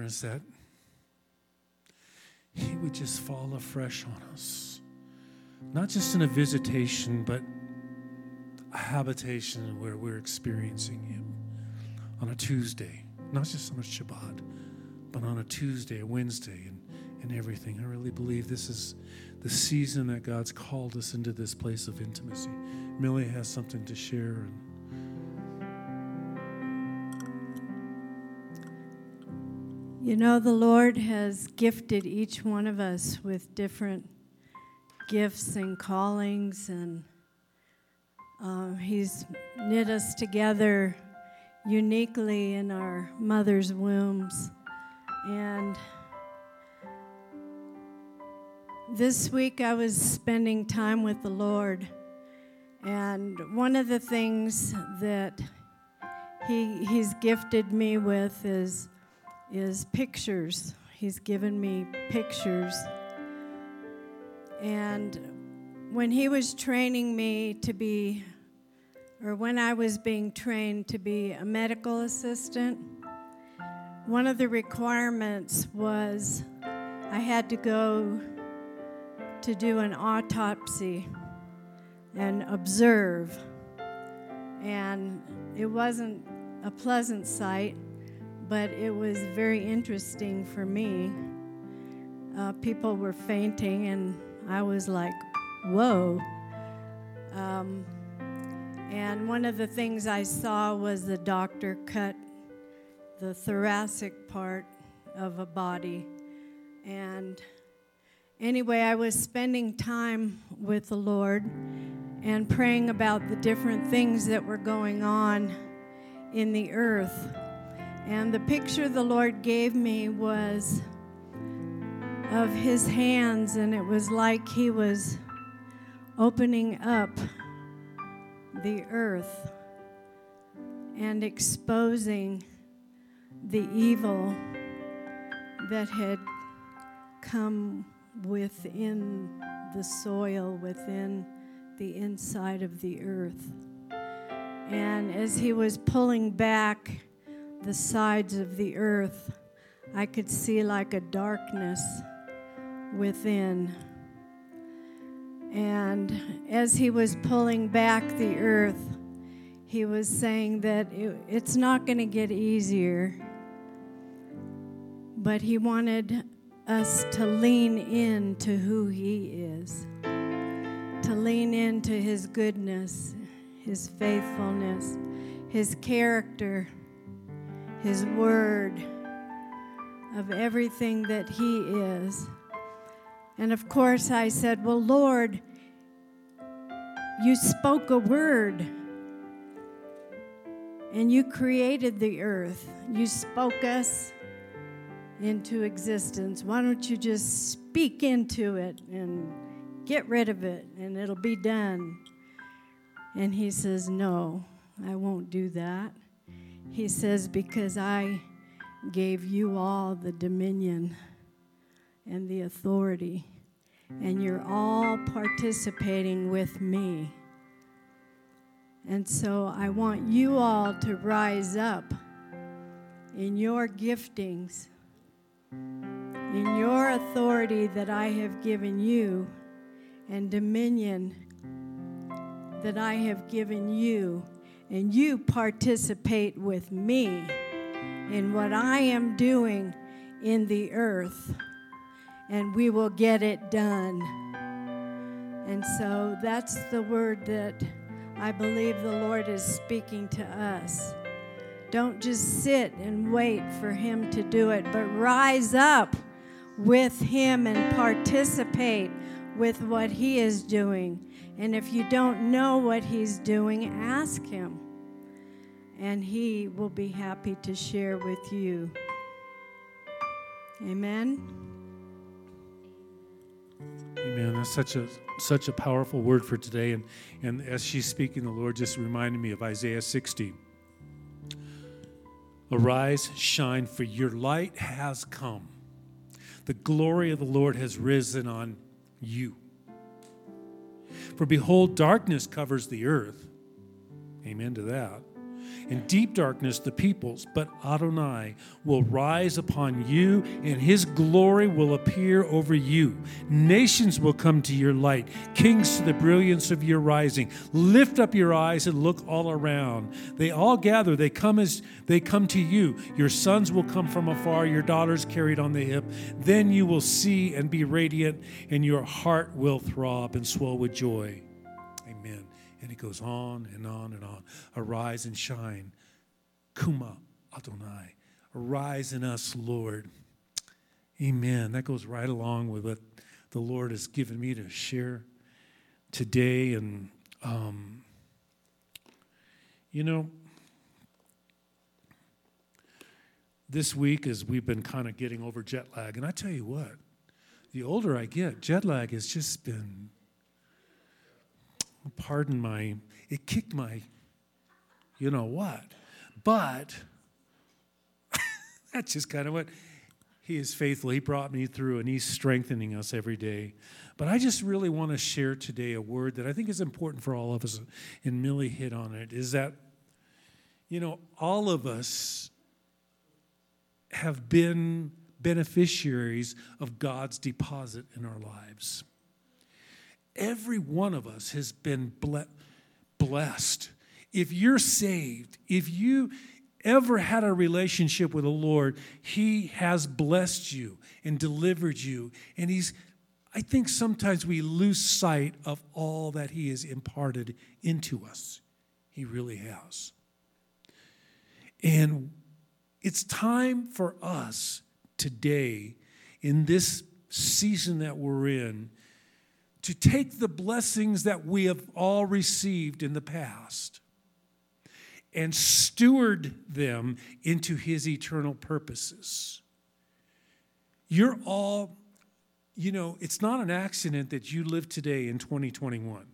is that He would just fall afresh on us. Not just in a visitation, but a habitation where we're experiencing Him on a Tuesday, not just on a Shabbat, but on a Tuesday, a Wednesday, and, and everything. I really believe this is the season that God's called us into this place of intimacy. Millie has something to share. And, You know, the Lord has gifted each one of us with different gifts and callings, and uh, He's knit us together uniquely in our mother's wombs. And this week I was spending time with the Lord, and one of the things that he, He's gifted me with is is pictures. He's given me pictures. And when he was training me to be, or when I was being trained to be a medical assistant, one of the requirements was I had to go to do an autopsy and observe. And it wasn't a pleasant sight but it was very interesting for me. Uh, people were fainting, and I was like, whoa. Um, and one of the things I saw was the doctor cut the thoracic part of a body. And anyway, I was spending time with the Lord and praying about the different things that were going on in the earth. And the picture the Lord gave me was of his hands, and it was like he was opening up the earth and exposing the evil that had come within the soil, within the inside of the earth. And as he was pulling back, the sides of the earth, I could see like a darkness within. And as he was pulling back the earth, he was saying that it, it's not going to get easier, but he wanted us to lean in to who he is, to lean into his goodness, his faithfulness, his character his Word, of everything that He is. And of course, I said, Well, Lord, you spoke a word and you created the earth. You spoke us into existence. Why don't you just speak into it and get rid of it and it'll be done? And he says, No, I won't do that. He says, Because I gave you all the dominion and the authority, and you're all participating with me. And so I want you all to rise up in your giftings, in your authority that I have given you, and dominion that I have given you and you participate with me in what I am doing in the earth, and we will get it done. And so that's the word that I believe the Lord is speaking to us. Don't just sit and wait for Him to do it, but rise up with Him and participate with what He is doing. And if you don't know what He's doing, ask Him and He will be happy to share with you. Amen. Amen. That's such a such a powerful word for today. And and as she's speaking, the Lord just reminded me of Isaiah 60. Arise, shine, for your light has come. The glory of the Lord has risen on you. For behold, darkness covers the earth. Amen to that In deep darkness, the peoples, but Adonai will rise upon you, and his glory will appear over you. Nations will come to your light, kings to the brilliance of your rising. Lift up your eyes and look all around. They all gather, they come as they come to you. Your sons will come from afar, your daughters carried on the hip. Then you will see and be radiant, and your heart will throb and swell with joy. It goes on and on and on. Arise and shine. Kuma Adonai. Arise in us, Lord. Amen. That goes right along with what the Lord has given me to share today. And, um, you know, this week as we've been kind of getting over jet lag, and I tell you what, the older I get, jet lag has just been pardon my, it kicked my, you know what. But that's just kind of what he is faithful. He brought me through and he's strengthening us every day. But I just really want to share today a word that I think is important for all of us, and Millie hit on it, is that, you know, all of us have been beneficiaries of God's deposit in our lives. Every one of us has been ble- blessed. If you're saved, if you ever had a relationship with the Lord, He has blessed you and delivered you. And He's, I think sometimes we lose sight of all that He has imparted into us. He really has. And it's time for us today, in this season that we're in, to take the blessings that we have all received in the past and steward them into his eternal purposes. You're all, you know, it's not an accident that you live today in 2021.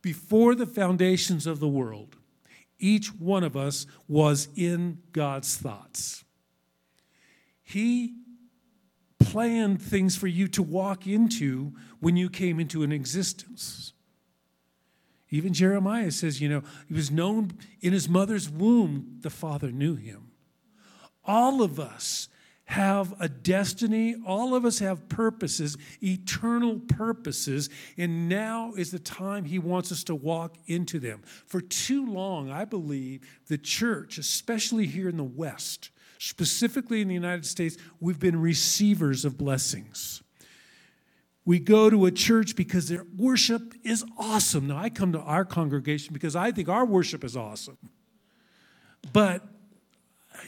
Before the foundations of the world, each one of us was in God's thoughts. He planned things for you to walk into when you came into an existence. Even Jeremiah says, you know, he was known in his mother's womb, the Father knew him. All of us have a destiny, all of us have purposes, eternal purposes, and now is the time he wants us to walk into them. For too long, I believe the church, especially here in the West, specifically in the United States, we've been receivers of blessings. We go to a church because their worship is awesome. Now, I come to our congregation because I think our worship is awesome. But,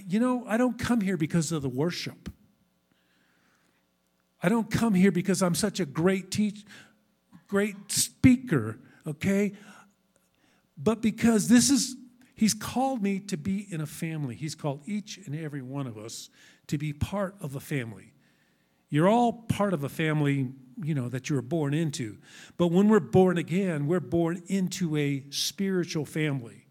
you know, I don't come here because of the worship. I don't come here because I'm such a great teach, great speaker, okay? But because this is He's called me to be in a family. He's called each and every one of us to be part of a family. You're all part of a family, you know, that you were born into. But when we're born again, we're born into a spiritual family.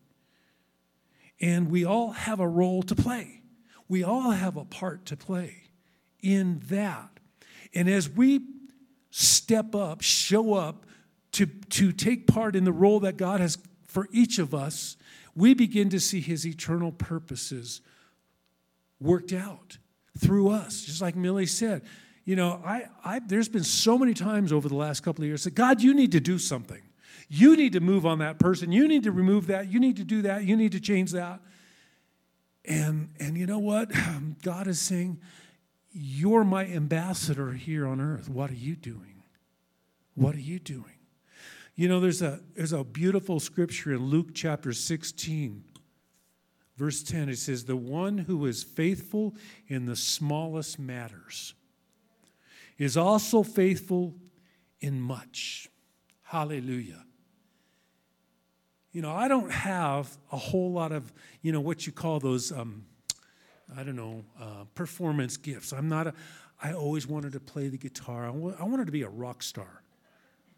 And we all have a role to play. We all have a part to play in that. And as we step up, show up to, to take part in the role that God has for each of us, we begin to see his eternal purposes worked out through us. Just like Millie said, you know, I, I, there's been so many times over the last couple of years that God, you need to do something. You need to move on that person. You need to remove that. You need to do that. You need to change that. And, and you know what? Um, God is saying, You're my ambassador here on earth. What are you doing? What are you doing? You know, there's a, there's a beautiful scripture in Luke chapter 16, verse 10. It says, The one who is faithful in the smallest matters is also faithful in much. Hallelujah. You know, I don't have a whole lot of, you know, what you call those, um, I don't know, uh, performance gifts. I'm not a, I always wanted to play the guitar. I wanted to be a rock star.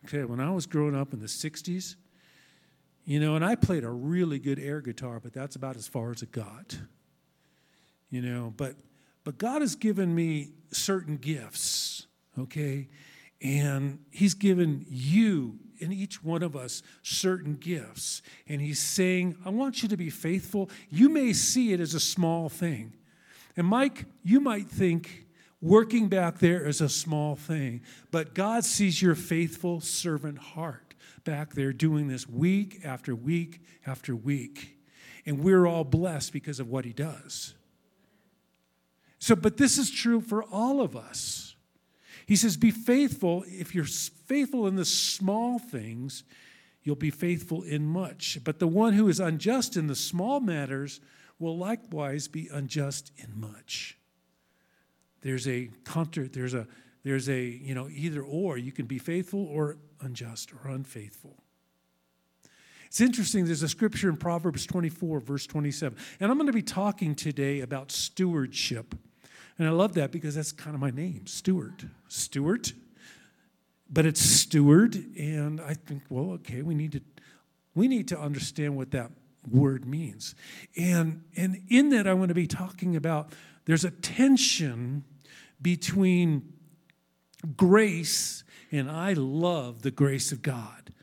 Okay, when I was growing up in the 60s, you know, and I played a really good air guitar, but that's about as far as it got. You know, but but God has given me certain gifts, okay? And He's given you and each one of us certain gifts. And He's saying, I want you to be faithful. You may see it as a small thing. And Mike, you might think working back there is a small thing, but God sees your faithful servant heart back there doing this week after week after week. And we're all blessed because of what He does. So, but this is true for all of us. He says, Be faithful. If you're faithful in the small things, you'll be faithful in much. But the one who is unjust in the small matters will likewise be unjust in much. There's a contra, there's a there's a, you know, either or. You can be faithful or unjust or unfaithful. It's interesting, there's a scripture in Proverbs 24, verse 27. And I'm going to be talking today about stewardship. And I love that because that's kind of my name, steward. Steward. But it's steward, and I think, well, okay, we need to we need to understand what that word means. And and in that I want to be talking about there's a tension between grace, and I love the grace of God.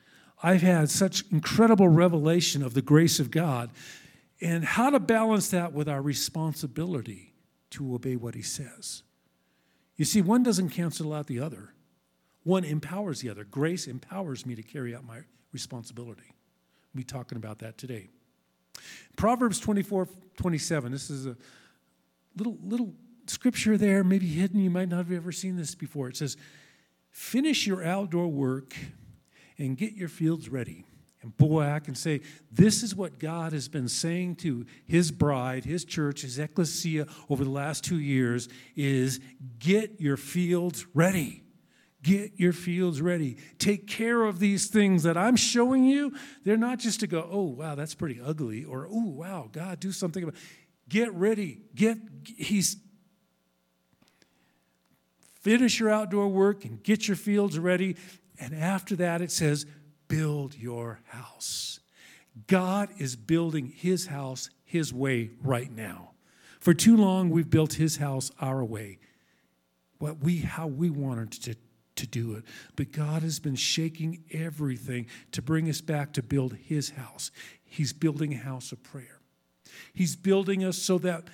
I've had such incredible revelation of the grace of God and how to balance that with our responsibility to obey what He says. You see, one doesn't cancel out the other, one empowers the other. Grace empowers me to carry out my responsibility. We'll be talking about that today. Proverbs 24 27, this is a little, little scripture there, maybe hidden. You might not have ever seen this before. It says, Finish your outdoor work and get your fields ready. And boy, I can say this is what God has been saying to his bride, his church, his ecclesia over the last two years is get your fields ready. Get your fields ready. Take care of these things that I'm showing you. They're not just to go, oh, wow, that's pretty ugly, or oh, wow, God, do something about it. Get ready. Get, he's finish your outdoor work and get your fields ready. And after that, it says, build your house. God is building his house his way right now. For too long, we've built his house our way, what we, how we wanted to, to do it. But God has been shaking everything to bring us back to build his house. He's building a house of prayer. He's building us so that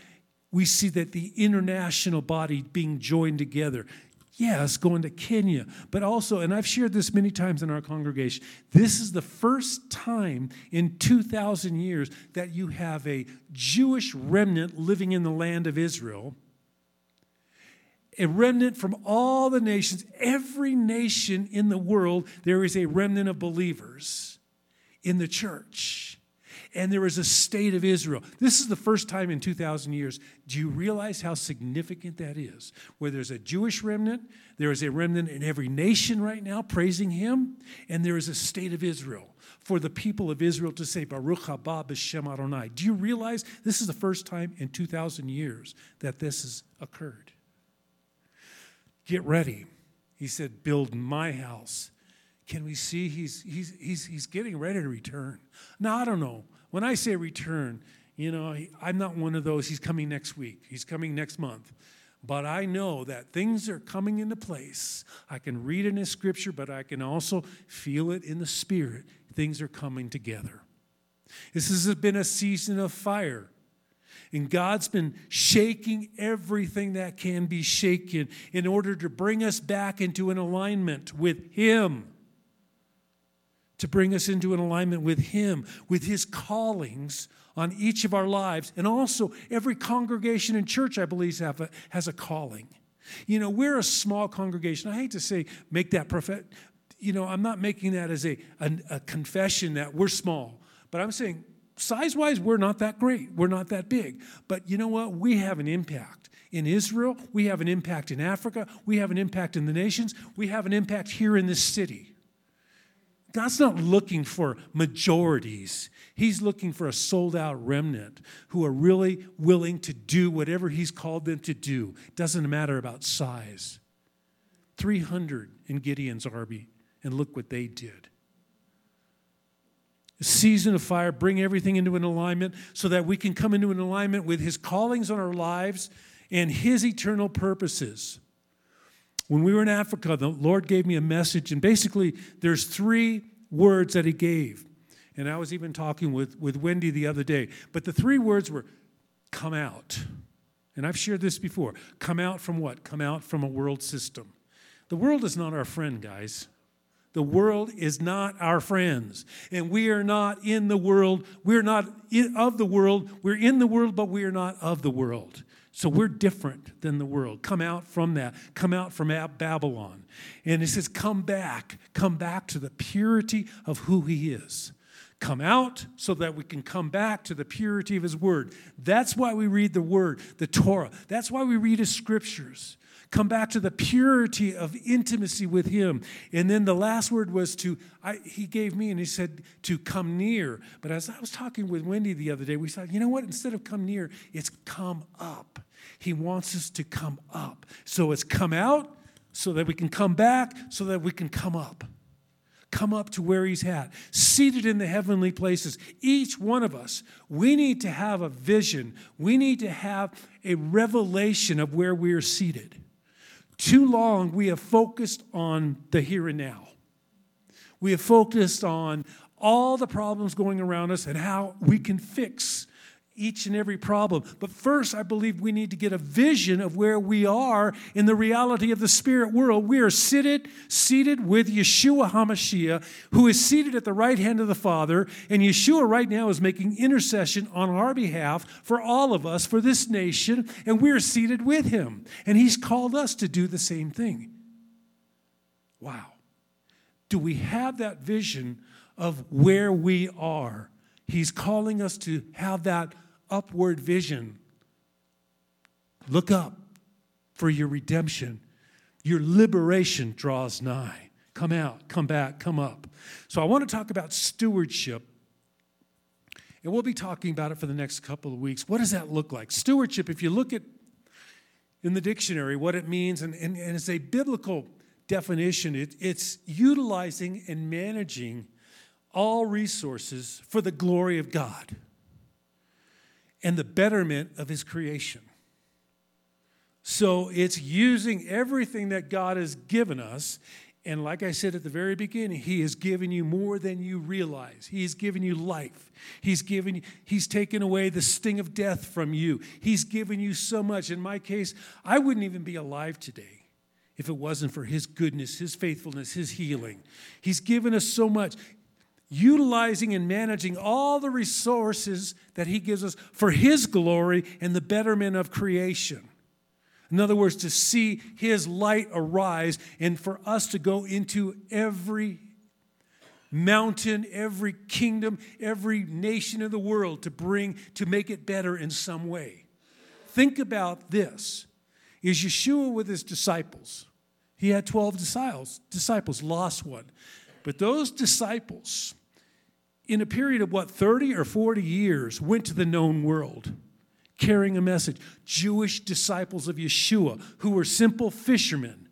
we see that the international body being joined together. Yes, going to Kenya, but also, and I've shared this many times in our congregation, this is the first time in 2,000 years that you have a Jewish remnant living in the land of Israel. A remnant from all the nations, every nation in the world, there is a remnant of believers in the church and there is a state of Israel. This is the first time in 2,000 years. Do you realize how significant that is? Where there's a Jewish remnant, there is a remnant in every nation right now praising him, and there is a state of Israel for the people of Israel to say, Baruch haba b'shem Adonai. Do you realize this is the first time in 2,000 years that this has occurred? Get ready. He said, Build my house. Can we see he's, he's, he's, he's getting ready to return? Now, I don't know. When I say return, you know, I'm not one of those, he's coming next week, he's coming next month. But I know that things are coming into place. I can read it in his scripture, but I can also feel it in the spirit. Things are coming together. This has been a season of fire. And God's been shaking everything that can be shaken in order to bring us back into an alignment with Him to bring us into an alignment with Him, with His callings on each of our lives. And also, every congregation in church, I believe, a, has a calling. You know, we're a small congregation. I hate to say, make that prophet. You know, I'm not making that as a, a, a confession that we're small, but I'm saying, size wise, we're not that great. We're not that big. But you know what? We have an impact. In Israel, we have an impact in Africa, we have an impact in the nations, we have an impact here in this city. God's not looking for majorities. He's looking for a sold out remnant who are really willing to do whatever He's called them to do. Doesn't matter about size. 300 in Gideon's army, and look what they did. A season of fire, bring everything into an alignment so that we can come into an alignment with His callings on our lives and His eternal purposes. When we were in Africa, the Lord gave me a message, and basically, there's three words that He gave. And I was even talking with, with Wendy the other day. But the three words were come out. And I've shared this before. Come out from what? Come out from a world system. The world is not our friend, guys. The world is not our friends. And we are not in the world. We're not of the world. We're in the world, but we are not of the world. So we're different than the world. Come out from that. Come out from Babylon. And it says, come back. Come back to the purity of who he is come out so that we can come back to the purity of His Word. That's why we read the Word, the Torah. That's why we read His Scriptures. Come back to the purity of intimacy with Him. And then the last word was to, I, He gave me, and He said to come near. But as I was talking with Wendy the other day, we said, you know what? Instead of come near, it's come up. He wants us to come up. So it's come out so that we can come back, so that we can come up come up to where he's at, seated in the heavenly places. Each one of us, we need to have a vision. We need to have a revelation of where we are seated. Too long, we have focused on the here and now. We have focused on all the problems going around us and how we can fix each and every problem. But first, I believe we need to get a vision of where we are in the reality of the spirit world. We are seated, seated with Yeshua HaMashiach, who is seated at the right hand of the Father. And Yeshua right now is making intercession on our behalf for all of us, for this nation, and we're seated with him. And he's called us to do the same thing. Wow. Do we have that vision of where we are? He's calling us to have that upward vision. Look up for your redemption. Your liberation draws nigh. Come out, come back, come up. So I want to talk about stewardship. And we'll be talking about it for the next couple of weeks. What does that look like? Stewardship, if you look at in the dictionary what it means, and, and, and it's a biblical definition, it, it's utilizing and managing all resources for the glory of God and the betterment of his creation. So it's using everything that God has given us. And like I said at the very beginning, He has given you more than you realize. He has given you life. He's given He's taken away the sting of death from you. He's given you so much. In my case, I wouldn't even be alive today if it wasn't for His goodness, His faithfulness, His healing. He's given us so much utilizing and managing all the resources that He gives us for His glory and the betterment of creation. In other words, to see His light arise and for us to go into every mountain, every kingdom, every nation in the world to bring, to make it better in some way. Think about this. Is Yeshua with his disciples? He had 12 disciples, disciples, lost one. But those disciples, in a period of what, 30 or 40 years, went to the known world carrying a message. Jewish disciples of Yeshua who were simple fishermen,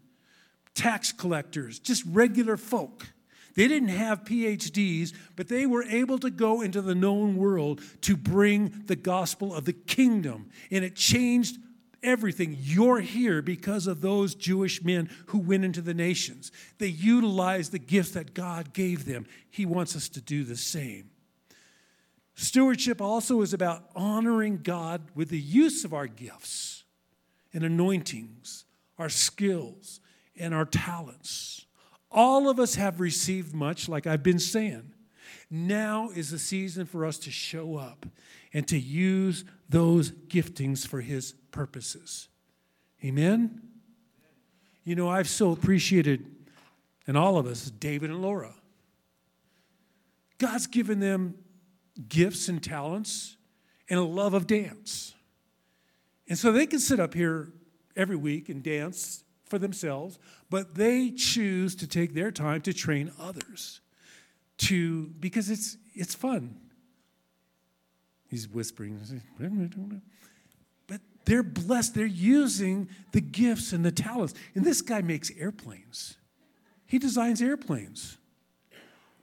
tax collectors, just regular folk. They didn't have PhDs, but they were able to go into the known world to bring the gospel of the kingdom. And it changed everything. You're here because of those Jewish men who went into the nations. They utilized the gifts that God gave them. He wants us to do the same. Stewardship also is about honoring God with the use of our gifts and anointings, our skills, and our talents. All of us have received much, like I've been saying. Now is the season for us to show up and to use those giftings for His purposes. Amen? You know, I've so appreciated, and all of us, David and Laura. God's given them gifts and talents and a love of dance. And so they can sit up here every week and dance for themselves, but they choose to take their time to train others to because it's it's fun. He's whispering. But they're blessed. They're using the gifts and the talents. And this guy makes airplanes. He designs airplanes.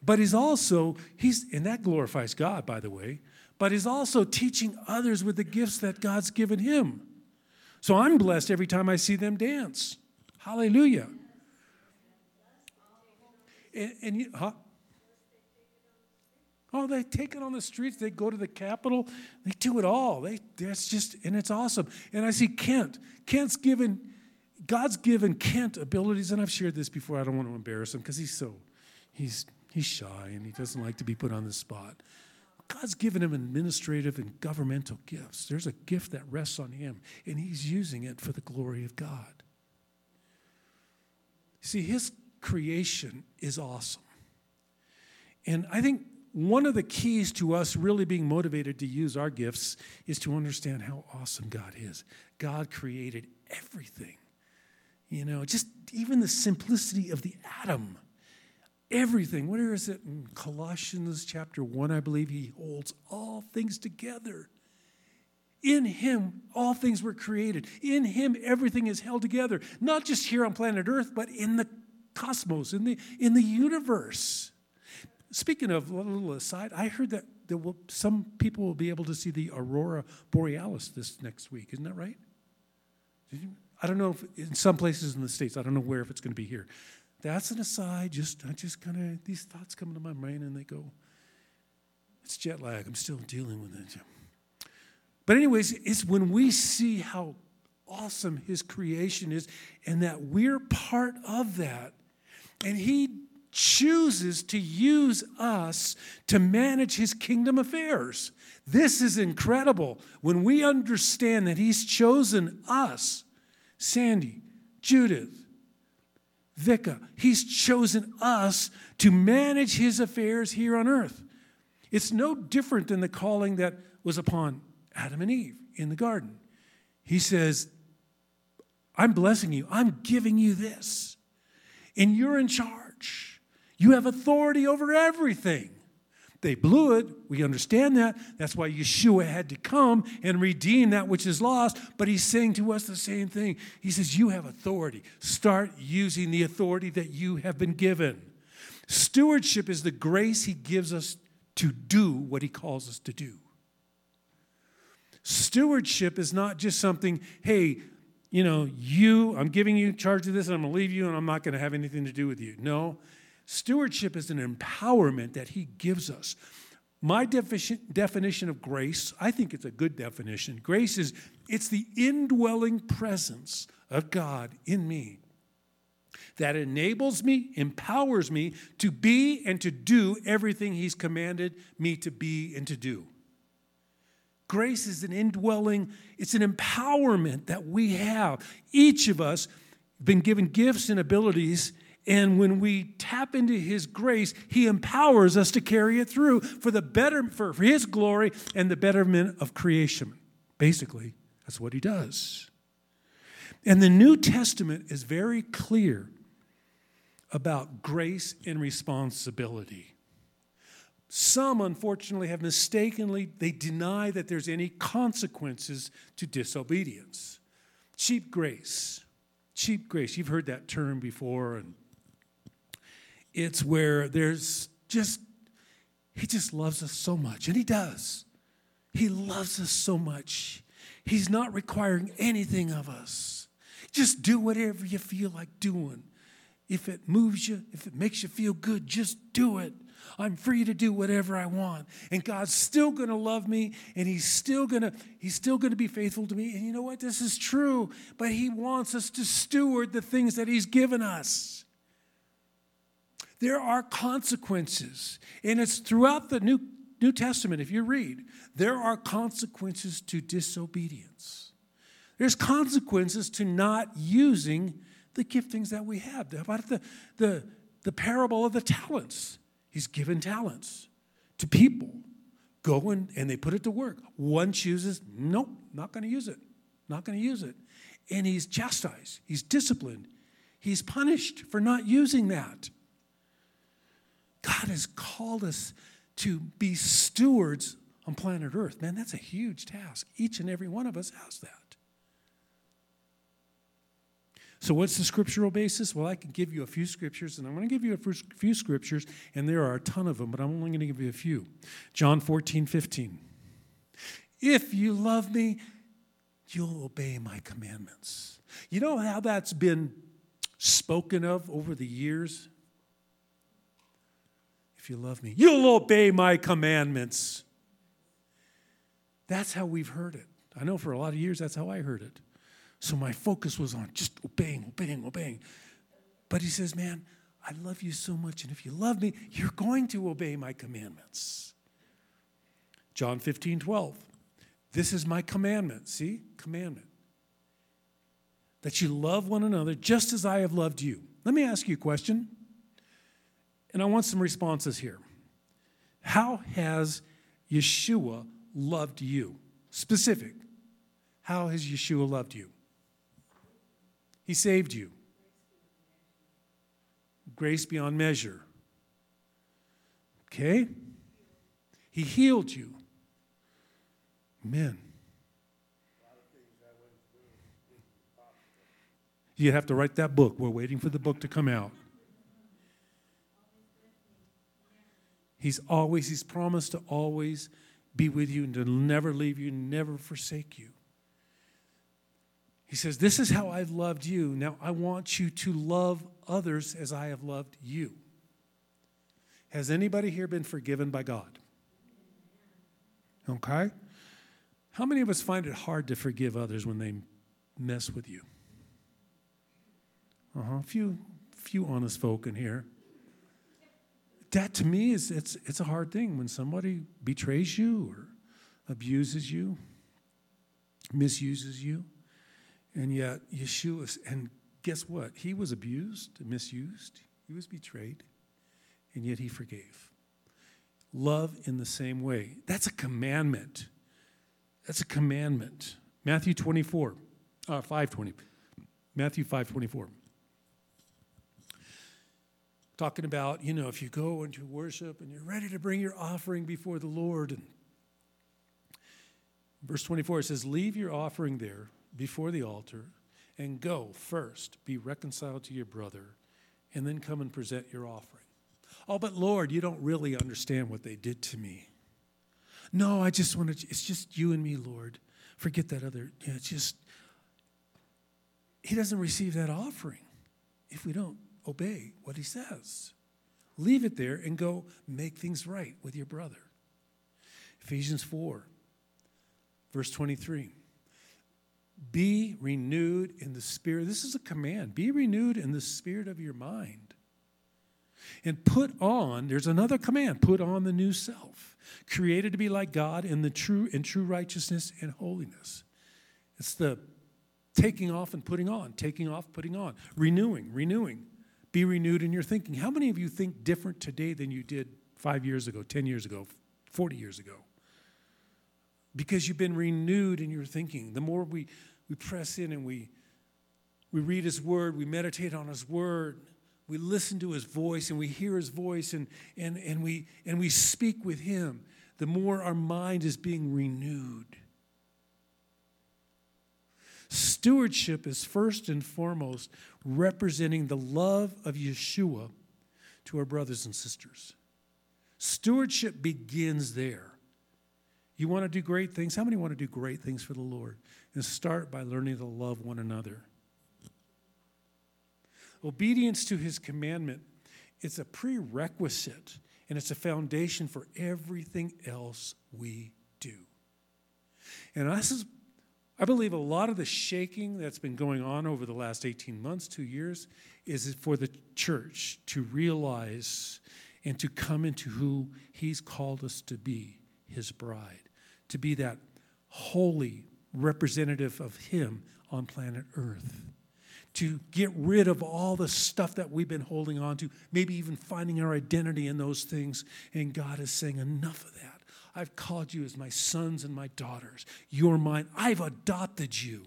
But he's also, he's, and that glorifies God, by the way, but he's also teaching others with the gifts that God's given him. So I'm blessed every time I see them dance. Hallelujah. And, and you, huh? Oh, they take it on the streets. They go to the Capitol. They do it all. They, that's just, and it's awesome. And I see Kent. Kent's given, God's given Kent abilities, and I've shared this before. I don't want to embarrass him because he's so, he's, he's shy and he doesn't like to be put on the spot. God's given him administrative and governmental gifts. There's a gift that rests on him, and he's using it for the glory of God. See, his creation is awesome. And I think one of the keys to us really being motivated to use our gifts is to understand how awesome God is. God created everything. You know, just even the simplicity of the atom. Everything. Where is it in Colossians chapter 1? I believe he holds all things together. In him, all things were created. In him, everything is held together. Not just here on planet Earth, but in the cosmos, in the, in the universe. Speaking of a little aside, I heard that there will, some people will be able to see the aurora borealis this next week. Isn't that right? I don't know if in some places in the states. I don't know where if it's going to be here. That's an aside. Just I just kind of these thoughts come into my brain and they go. It's jet lag. I'm still dealing with it. But anyways, it's when we see how awesome His creation is, and that we're part of that, and He chooses to use us to manage his kingdom affairs. This is incredible. When we understand that he's chosen us, Sandy, Judith, Vika, he's chosen us to manage his affairs here on earth. It's no different than the calling that was upon Adam and Eve in the garden. He says, I'm blessing you, I'm giving you this, and you're in charge. You have authority over everything. They blew it. We understand that. That's why Yeshua had to come and redeem that which is lost. But he's saying to us the same thing. He says, You have authority. Start using the authority that you have been given. Stewardship is the grace he gives us to do what he calls us to do. Stewardship is not just something, hey, you know, you, I'm giving you charge of this and I'm going to leave you and I'm not going to have anything to do with you. No, Stewardship is an empowerment that He gives us. My definition of grace, I think it's a good definition. Grace is it's the indwelling presence of God in me that enables me, empowers me to be and to do everything He's commanded me to be and to do. Grace is an indwelling, it's an empowerment that we have. Each of us been given gifts and abilities and when we tap into his grace, he empowers us to carry it through for the better for, for his glory and the betterment of creation. Basically, that's what he does. And the New Testament is very clear about grace and responsibility. Some, unfortunately, have mistakenly, they deny that there's any consequences to disobedience. Cheap grace. Cheap grace. You've heard that term before, and it's where there's just, He just loves us so much, and He does. He loves us so much. He's not requiring anything of us. Just do whatever you feel like doing. If it moves you, if it makes you feel good, just do it. I'm free to do whatever I want. And God's still going to love me and he's still going to he's still going to be faithful to me. And you know what? This is true, but he wants us to steward the things that he's given us. There are consequences. And it's throughout the New, New Testament, if you read, there are consequences to disobedience. There's consequences to not using the giftings that we have. How about the, the, the parable of the talents? He's given talents to people. Go and, and they put it to work. One chooses, nope, not going to use it. Not going to use it. And he's chastised, he's disciplined, he's punished for not using that. God has called us to be stewards on planet Earth. Man, that's a huge task. Each and every one of us has that. So, what's the scriptural basis? Well, I can give you a few scriptures, and I'm going to give you a few scriptures, and there are a ton of them, but I'm only going to give you a few. John 14, 15. If you love me, you'll obey my commandments. You know how that's been spoken of over the years? If you love me, you'll obey my commandments. That's how we've heard it. I know for a lot of years that's how I heard it. So my focus was on just obeying, obeying, obeying. But he says, Man, I love you so much, and if you love me, you're going to obey my commandments. John 15, 12. This is my commandment. See? Commandment. That you love one another just as I have loved you. Let me ask you a question, and I want some responses here. How has Yeshua loved you? Specific. How has Yeshua loved you? He saved you. Grace beyond measure. Okay? He healed you. Men. You have to write that book. We're waiting for the book to come out. He's always, he's promised to always be with you and to never leave you, never forsake you. He says, This is how I've loved you. Now I want you to love others as I have loved you. Has anybody here been forgiven by God? Okay? How many of us find it hard to forgive others when they mess with you? Uh-huh. A few, few honest folk in here. That to me is it's it's a hard thing when somebody betrays you or abuses you, misuses you. And yet Yeshua and guess what? He was abused, misused, he was betrayed, and yet he forgave. Love in the same way. That's a commandment. That's a commandment. Matthew 24, uh, 520. Matthew 524. Talking about, you know, if you go into worship and you're ready to bring your offering before the Lord. And verse 24 it says, Leave your offering there before the altar and go first, be reconciled to your brother, and then come and present your offering. Oh, but Lord, you don't really understand what they did to me. No, I just want to, it's just you and me, Lord. Forget that other, know, it's just, he doesn't receive that offering if we don't obey what he says. Leave it there and go make things right with your brother. Ephesians 4, verse 23. Be renewed in the spirit. This is a command. Be renewed in the spirit of your mind. And put on, there's another command, put on the new self, created to be like God in the true in true righteousness and holiness. It's the taking off and putting on, taking off, putting on, renewing, renewing. Be renewed in your thinking. How many of you think different today than you did five years ago, 10 years ago, 40 years ago? Because you've been renewed in your thinking. The more we, we press in and we, we read His Word, we meditate on His Word, we listen to His voice and we hear His voice and, and, and, we, and we speak with Him, the more our mind is being renewed. Stewardship is first and foremost representing the love of Yeshua to our brothers and sisters. Stewardship begins there. You want to do great things? How many want to do great things for the Lord? And start by learning to love one another. Obedience to his commandment is a prerequisite and it's a foundation for everything else we do. And this is I believe a lot of the shaking that's been going on over the last 18 months, two years, is for the church to realize and to come into who He's called us to be, His bride, to be that holy representative of Him on planet Earth. To get rid of all the stuff that we've been holding on to, maybe even finding our identity in those things. And God is saying, enough of that. I've called you as my sons and my daughters. You're mine. I've adopted you.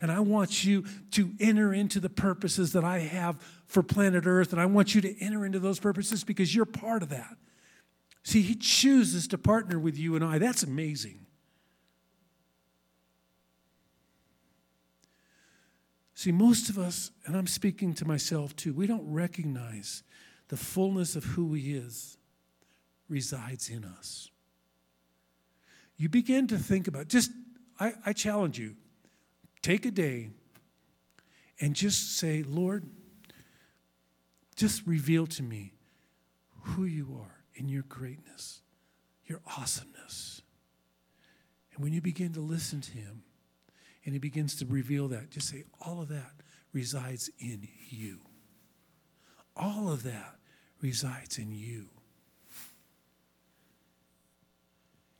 And I want you to enter into the purposes that I have for planet Earth. And I want you to enter into those purposes because you're part of that. See, He chooses to partner with you and I. That's amazing. See, most of us, and I'm speaking to myself too, we don't recognize the fullness of who He is resides in us you begin to think about just I, I challenge you take a day and just say lord just reveal to me who you are in your greatness, your awesomeness. And when you begin to listen to Him and He begins to reveal that, just say, all of that resides in you. All of that resides in you.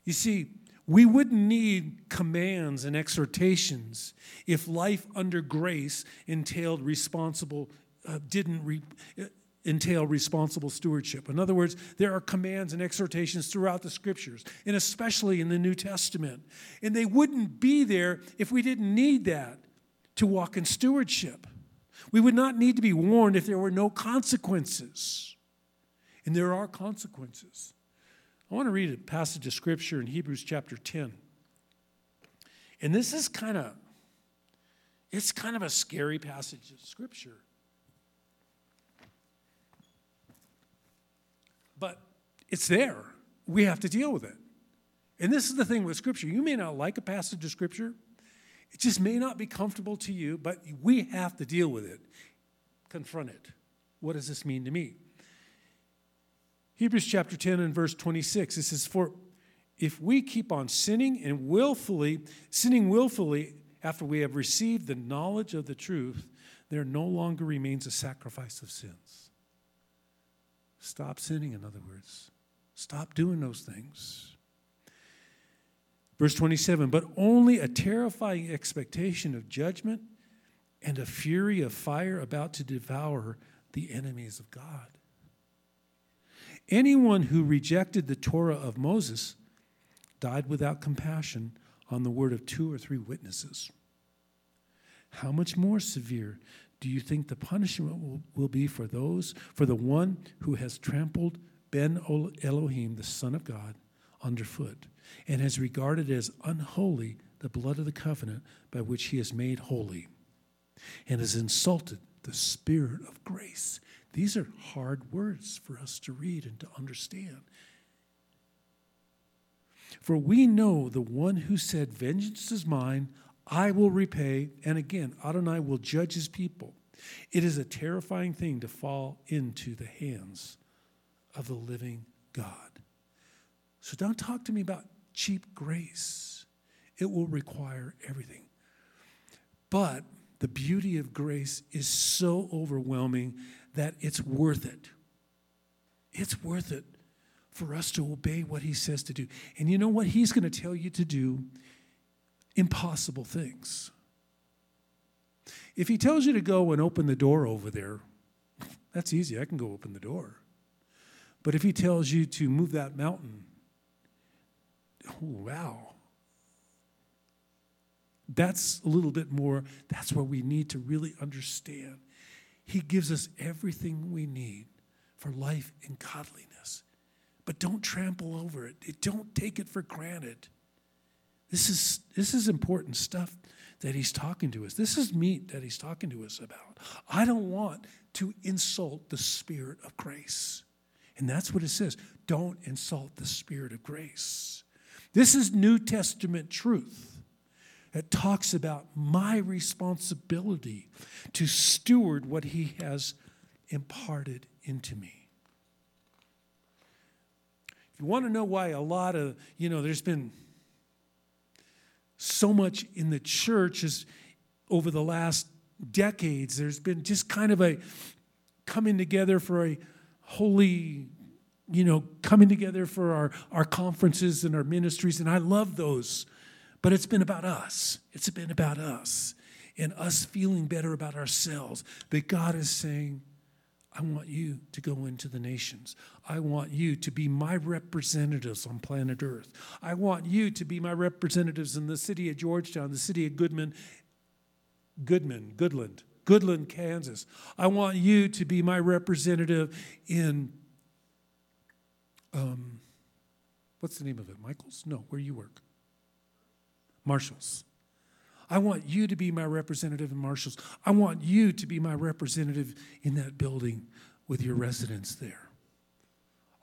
You see, we wouldn't need commands and exhortations if life under grace entailed responsible, uh, didn't re, uh, entail responsible stewardship. In other words, there are commands and exhortations throughout the scriptures, and especially in the New Testament. And they wouldn't be there if we didn't need that to walk in stewardship. We would not need to be warned if there were no consequences. And there are consequences. I want to read a passage of scripture in Hebrews chapter 10. And this is kind of it's kind of a scary passage of scripture. But it's there. We have to deal with it. And this is the thing with scripture. You may not like a passage of scripture. It just may not be comfortable to you, but we have to deal with it. Confront it. What does this mean to me? Hebrews chapter 10 and verse 26, it says, For if we keep on sinning and willfully, sinning willfully after we have received the knowledge of the truth, there no longer remains a sacrifice of sins. Stop sinning, in other words. Stop doing those things. Verse 27 But only a terrifying expectation of judgment and a fury of fire about to devour the enemies of God. Anyone who rejected the Torah of Moses died without compassion on the word of two or three witnesses. How much more severe do you think the punishment will, will be for those, for the one who has trampled Ben Elohim, the Son of God, underfoot, and has regarded as unholy the blood of the covenant by which he is made holy, and has insulted the Spirit of grace these are hard words for us to read and to understand. For we know the one who said, Vengeance is mine, I will repay. And again, Adonai will judge his people. It is a terrifying thing to fall into the hands of the living God. So don't talk to me about cheap grace, it will require everything. But the beauty of grace is so overwhelming that it's worth it. It's worth it for us to obey what he says to do. And you know what? He's going to tell you to do impossible things. If he tells you to go and open the door over there, that's easy. I can go open the door. But if he tells you to move that mountain, oh, wow. That's a little bit more, that's where we need to really understand he gives us everything we need for life and godliness. But don't trample over it. Don't take it for granted. This is, this is important stuff that he's talking to us. This is meat that he's talking to us about. I don't want to insult the spirit of grace. And that's what it says. Don't insult the spirit of grace. This is New Testament truth that talks about my responsibility to steward what He has imparted into me. If you want to know why a lot of, you know, there's been so much in the church is over the last decades, there's been just kind of a coming together for a holy you know, coming together for our, our conferences and our ministries, and I love those. But it's been about us. It's been about us and us feeling better about ourselves. But God is saying, I want you to go into the nations. I want you to be my representatives on planet Earth. I want you to be my representatives in the city of Georgetown, the city of Goodman, Goodman, Goodland, Goodland, Kansas. I want you to be my representative in, um, what's the name of it? Michael's? No, where you work. Marshalls. I want you to be my representative in Marshalls. I want you to be my representative in that building with your residents there.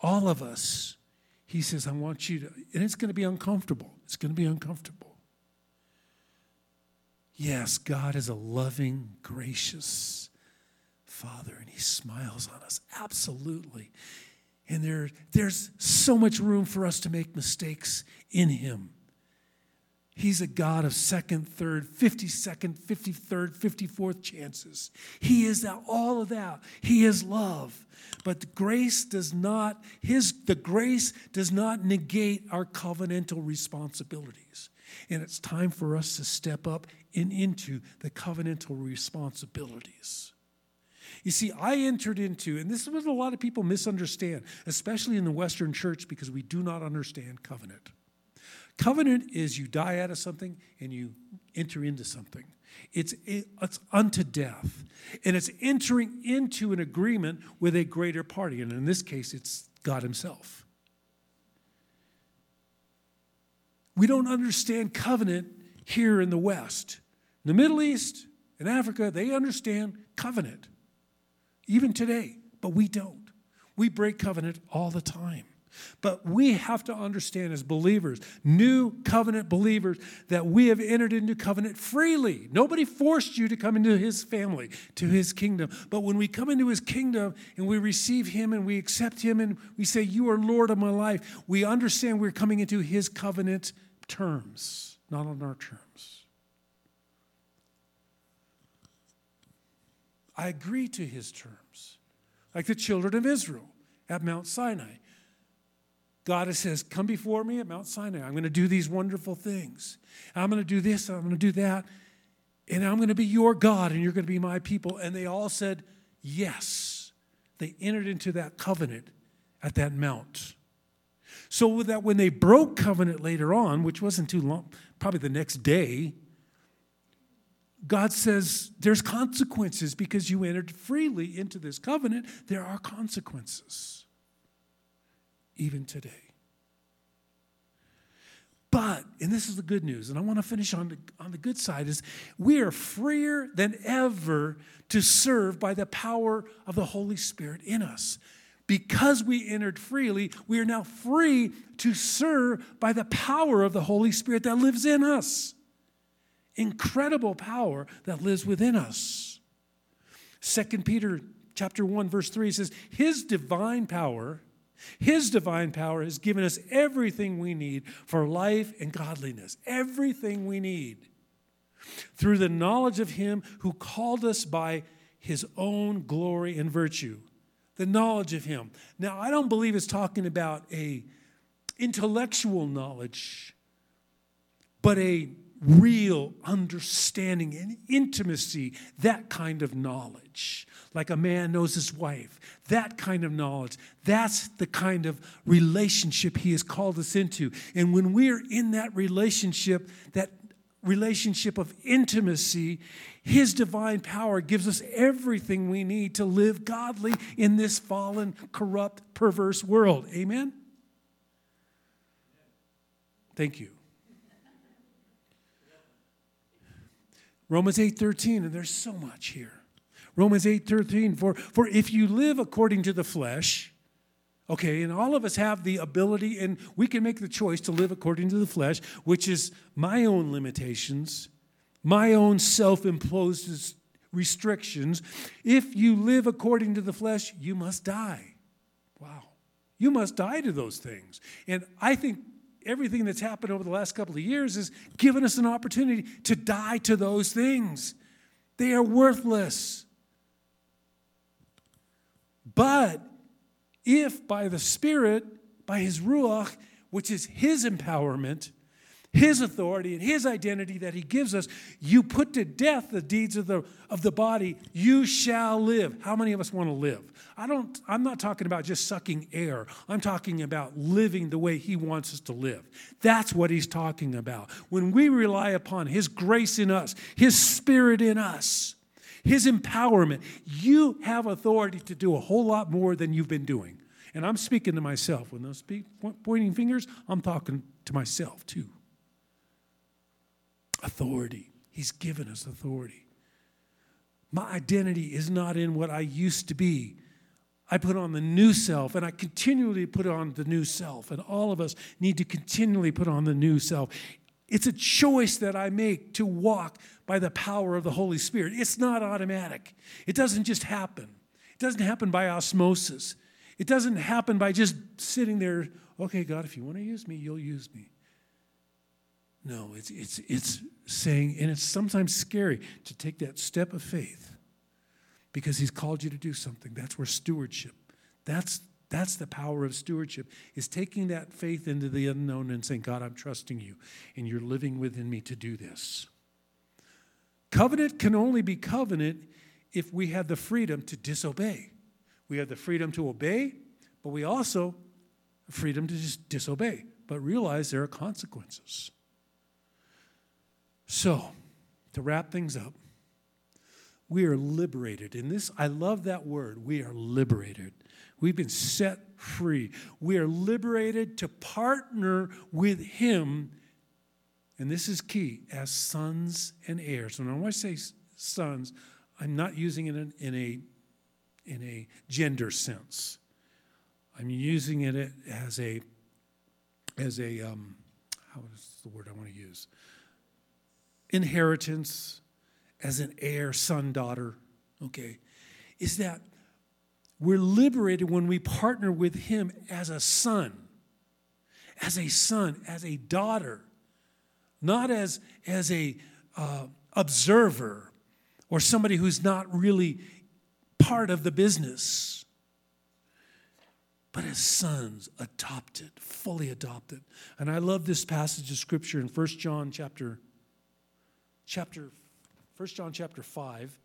All of us, he says, I want you to, and it's going to be uncomfortable. It's going to be uncomfortable. Yes, God is a loving, gracious Father and He smiles on us. Absolutely. And there, there's so much room for us to make mistakes in Him. He's a God of second, third, 52nd, 53rd, 54th chances. He is all of that. He is love. But grace does not, his the grace does not negate our covenantal responsibilities. And it's time for us to step up and into the covenantal responsibilities. You see, I entered into, and this is what a lot of people misunderstand, especially in the Western church, because we do not understand covenant. Covenant is you die out of something and you enter into something. It's, it's unto death. And it's entering into an agreement with a greater party. And in this case, it's God Himself. We don't understand covenant here in the West. In the Middle East in Africa, they understand covenant, even today, but we don't. We break covenant all the time. But we have to understand as believers, new covenant believers, that we have entered into covenant freely. Nobody forced you to come into his family, to his kingdom. But when we come into his kingdom and we receive him and we accept him and we say, You are Lord of my life, we understand we're coming into his covenant terms, not on our terms. I agree to his terms, like the children of Israel at Mount Sinai. God says, Come before me at Mount Sinai. I'm going to do these wonderful things. I'm going to do this, I'm going to do that. And I'm going to be your God, and you're going to be my people. And they all said, Yes. They entered into that covenant at that mount. So that when they broke covenant later on, which wasn't too long, probably the next day, God says there's consequences because you entered freely into this covenant. There are consequences even today. But, and this is the good news, and I want to finish on the, on the good side, is we are freer than ever to serve by the power of the Holy Spirit in us. Because we entered freely, we are now free to serve by the power of the Holy Spirit that lives in us. Incredible power that lives within us. 2 Peter chapter 1 verse 3 says, "His divine power his divine power has given us everything we need for life and godliness. Everything we need. Through the knowledge of Him who called us by His own glory and virtue. The knowledge of Him. Now, I don't believe it's talking about a intellectual knowledge, but a real understanding and intimacy, that kind of knowledge like a man knows his wife. That kind of knowledge. That's the kind of relationship he has called us into. And when we're in that relationship, that relationship of intimacy, his divine power gives us everything we need to live godly in this fallen, corrupt, perverse world. Amen? Thank you. Romans 8:13 and there's so much here. Romans 8:13, for, for if you live according to the flesh, okay, and all of us have the ability and we can make the choice to live according to the flesh, which is my own limitations, my own self imposed restrictions. If you live according to the flesh, you must die. Wow. You must die to those things. And I think everything that's happened over the last couple of years has given us an opportunity to die to those things. They are worthless. But if by the Spirit, by His Ruach, which is His empowerment, His authority, and His identity that He gives us, you put to death the deeds of the, of the body, you shall live. How many of us want to live? I don't, I'm not talking about just sucking air. I'm talking about living the way He wants us to live. That's what He's talking about. When we rely upon His grace in us, His Spirit in us, his empowerment. You have authority to do a whole lot more than you've been doing. And I'm speaking to myself. When those pointing fingers, I'm talking to myself too. Authority. He's given us authority. My identity is not in what I used to be. I put on the new self, and I continually put on the new self. And all of us need to continually put on the new self. It's a choice that I make to walk by the power of the Holy Spirit. It's not automatic. It doesn't just happen. It doesn't happen by osmosis. It doesn't happen by just sitting there, okay, God, if you want to use me, you'll use me. No, it's, it's, it's saying, and it's sometimes scary to take that step of faith because He's called you to do something. That's where stewardship, that's, that's the power of stewardship, is taking that faith into the unknown and saying, God, I'm trusting you, and you're living within me to do this. Covenant can only be covenant if we have the freedom to disobey. We have the freedom to obey, but we also have freedom to just disobey, but realize there are consequences. So, to wrap things up, we are liberated. In this, I love that word. We are liberated. We've been set free. We are liberated to partner with Him. And this is key as sons and heirs. And when I say sons, I'm not using it in, in a, in a gender sense. I'm using it as a, as a um, how is the word I want to use? Inheritance as an heir, son, daughter, okay, is that we're liberated when we partner with Him as a son, as a son, as a daughter, not as, as a uh, observer or somebody who's not really part of the business but as sons adopted fully adopted. And i love this passage of scripture in 1 john chapter chapter 1 John chapter 5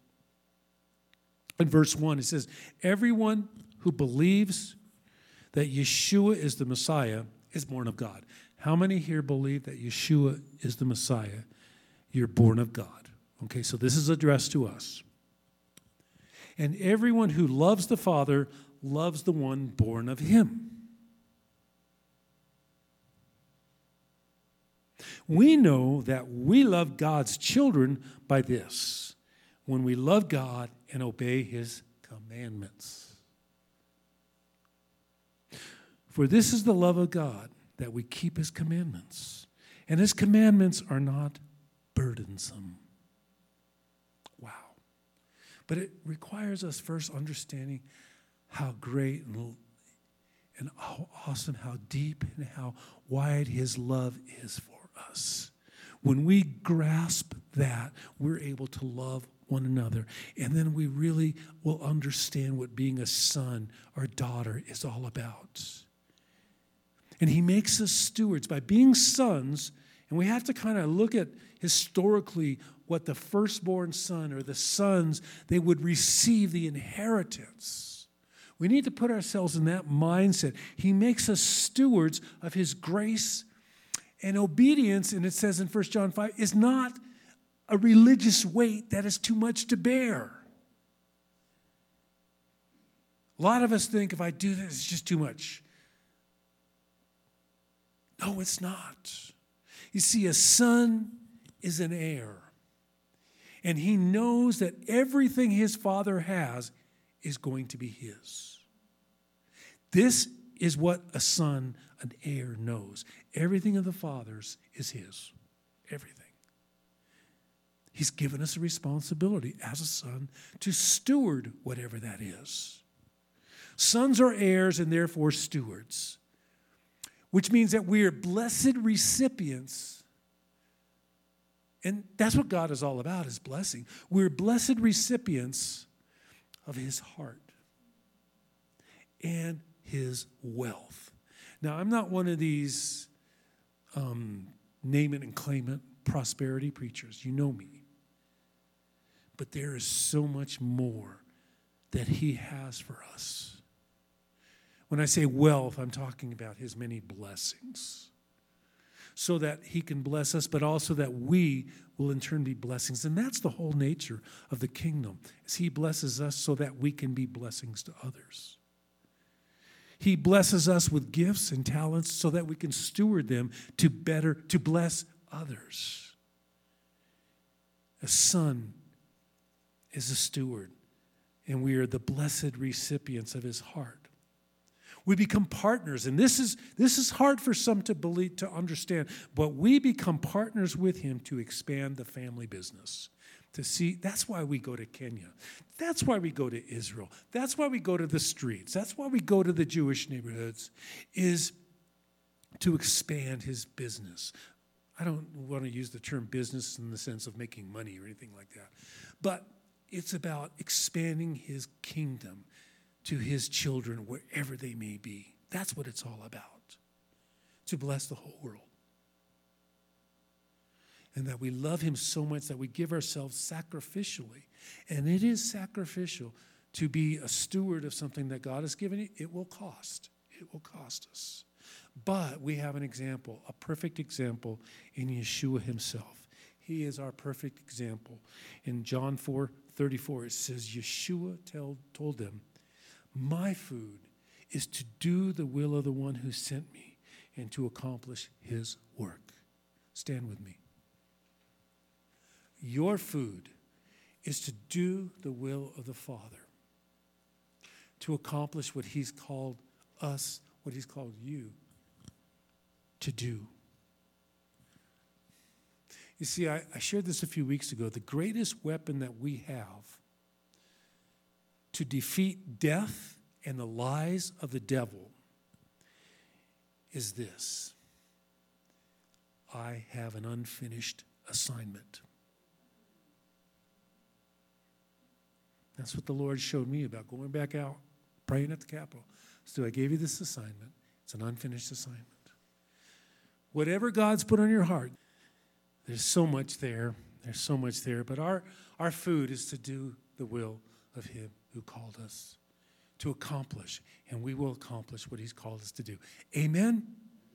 in verse 1 it says everyone who believes that Yeshua is the Messiah is born of God. How many here believe that Yeshua is the Messiah? You're born of God. Okay, so this is addressed to us. And everyone who loves the Father loves the one born of him. We know that we love God's children by this when we love God and obey his commandments. For this is the love of God, that we keep his commandments. And his commandments are not burdensome. Wow. But it requires us first understanding how great and, and how awesome, how deep, and how wide his love is for us. When we grasp that, we're able to love one another. And then we really will understand what being a son or daughter is all about. And he makes us stewards by being sons, and we have to kind of look at historically what the firstborn son or the sons they would receive the inheritance. We need to put ourselves in that mindset. He makes us stewards of his grace and obedience, and it says in 1 John 5, is not a religious weight that is too much to bear. A lot of us think if I do this, it's just too much. No, it's not. You see, a son is an heir, and he knows that everything his father has is going to be his. This is what a son, an heir, knows. Everything of the Father's is his. Everything. He's given us a responsibility as a son to steward whatever that is. Sons are heirs and therefore stewards, which means that we are blessed recipients. And that's what God is all about, is blessing. We're blessed recipients of his heart and his wealth. Now, I'm not one of these um, name it and claim it prosperity preachers. You know me. But there is so much more that he has for us. When I say wealth, I'm talking about his many blessings. So that he can bless us, but also that we will in turn be blessings. And that's the whole nature of the kingdom, is he blesses us so that we can be blessings to others. He blesses us with gifts and talents so that we can steward them to better, to bless others. A son is a steward, and we are the blessed recipients of his heart. We become partners, and this is this is hard for some to believe to understand, but we become partners with him to expand the family business. To see that's why we go to Kenya. That's why we go to Israel. That's why we go to the streets. That's why we go to the Jewish neighborhoods is to expand his business. I don't want to use the term business in the sense of making money or anything like that. But it's about expanding his kingdom to his children wherever they may be. That's what it's all about to bless the whole world. And that we love him so much that we give ourselves sacrificially. And it is sacrificial to be a steward of something that God has given you. It will cost. It will cost us. But we have an example, a perfect example in Yeshua himself. He is our perfect example. In John 4 34, it says, Yeshua tell, told them, My food is to do the will of the one who sent me and to accomplish his work. Stand with me. Your food is to do the will of the Father, to accomplish what he's called us, what he's called you to do. You see, I, I, shared this a few weeks ago. The greatest weapon that we have to defeat death and the lies of the devil is this I have an unfinished assignment. That's what the Lord showed me about going back out, praying at the Capitol. So I gave you this assignment. It's an unfinished assignment. Whatever God's put on your heart, there's so much there. There's so much there. But our, our food is to do the will of Him who called us to accomplish, and we will accomplish what He's called us to do. Amen.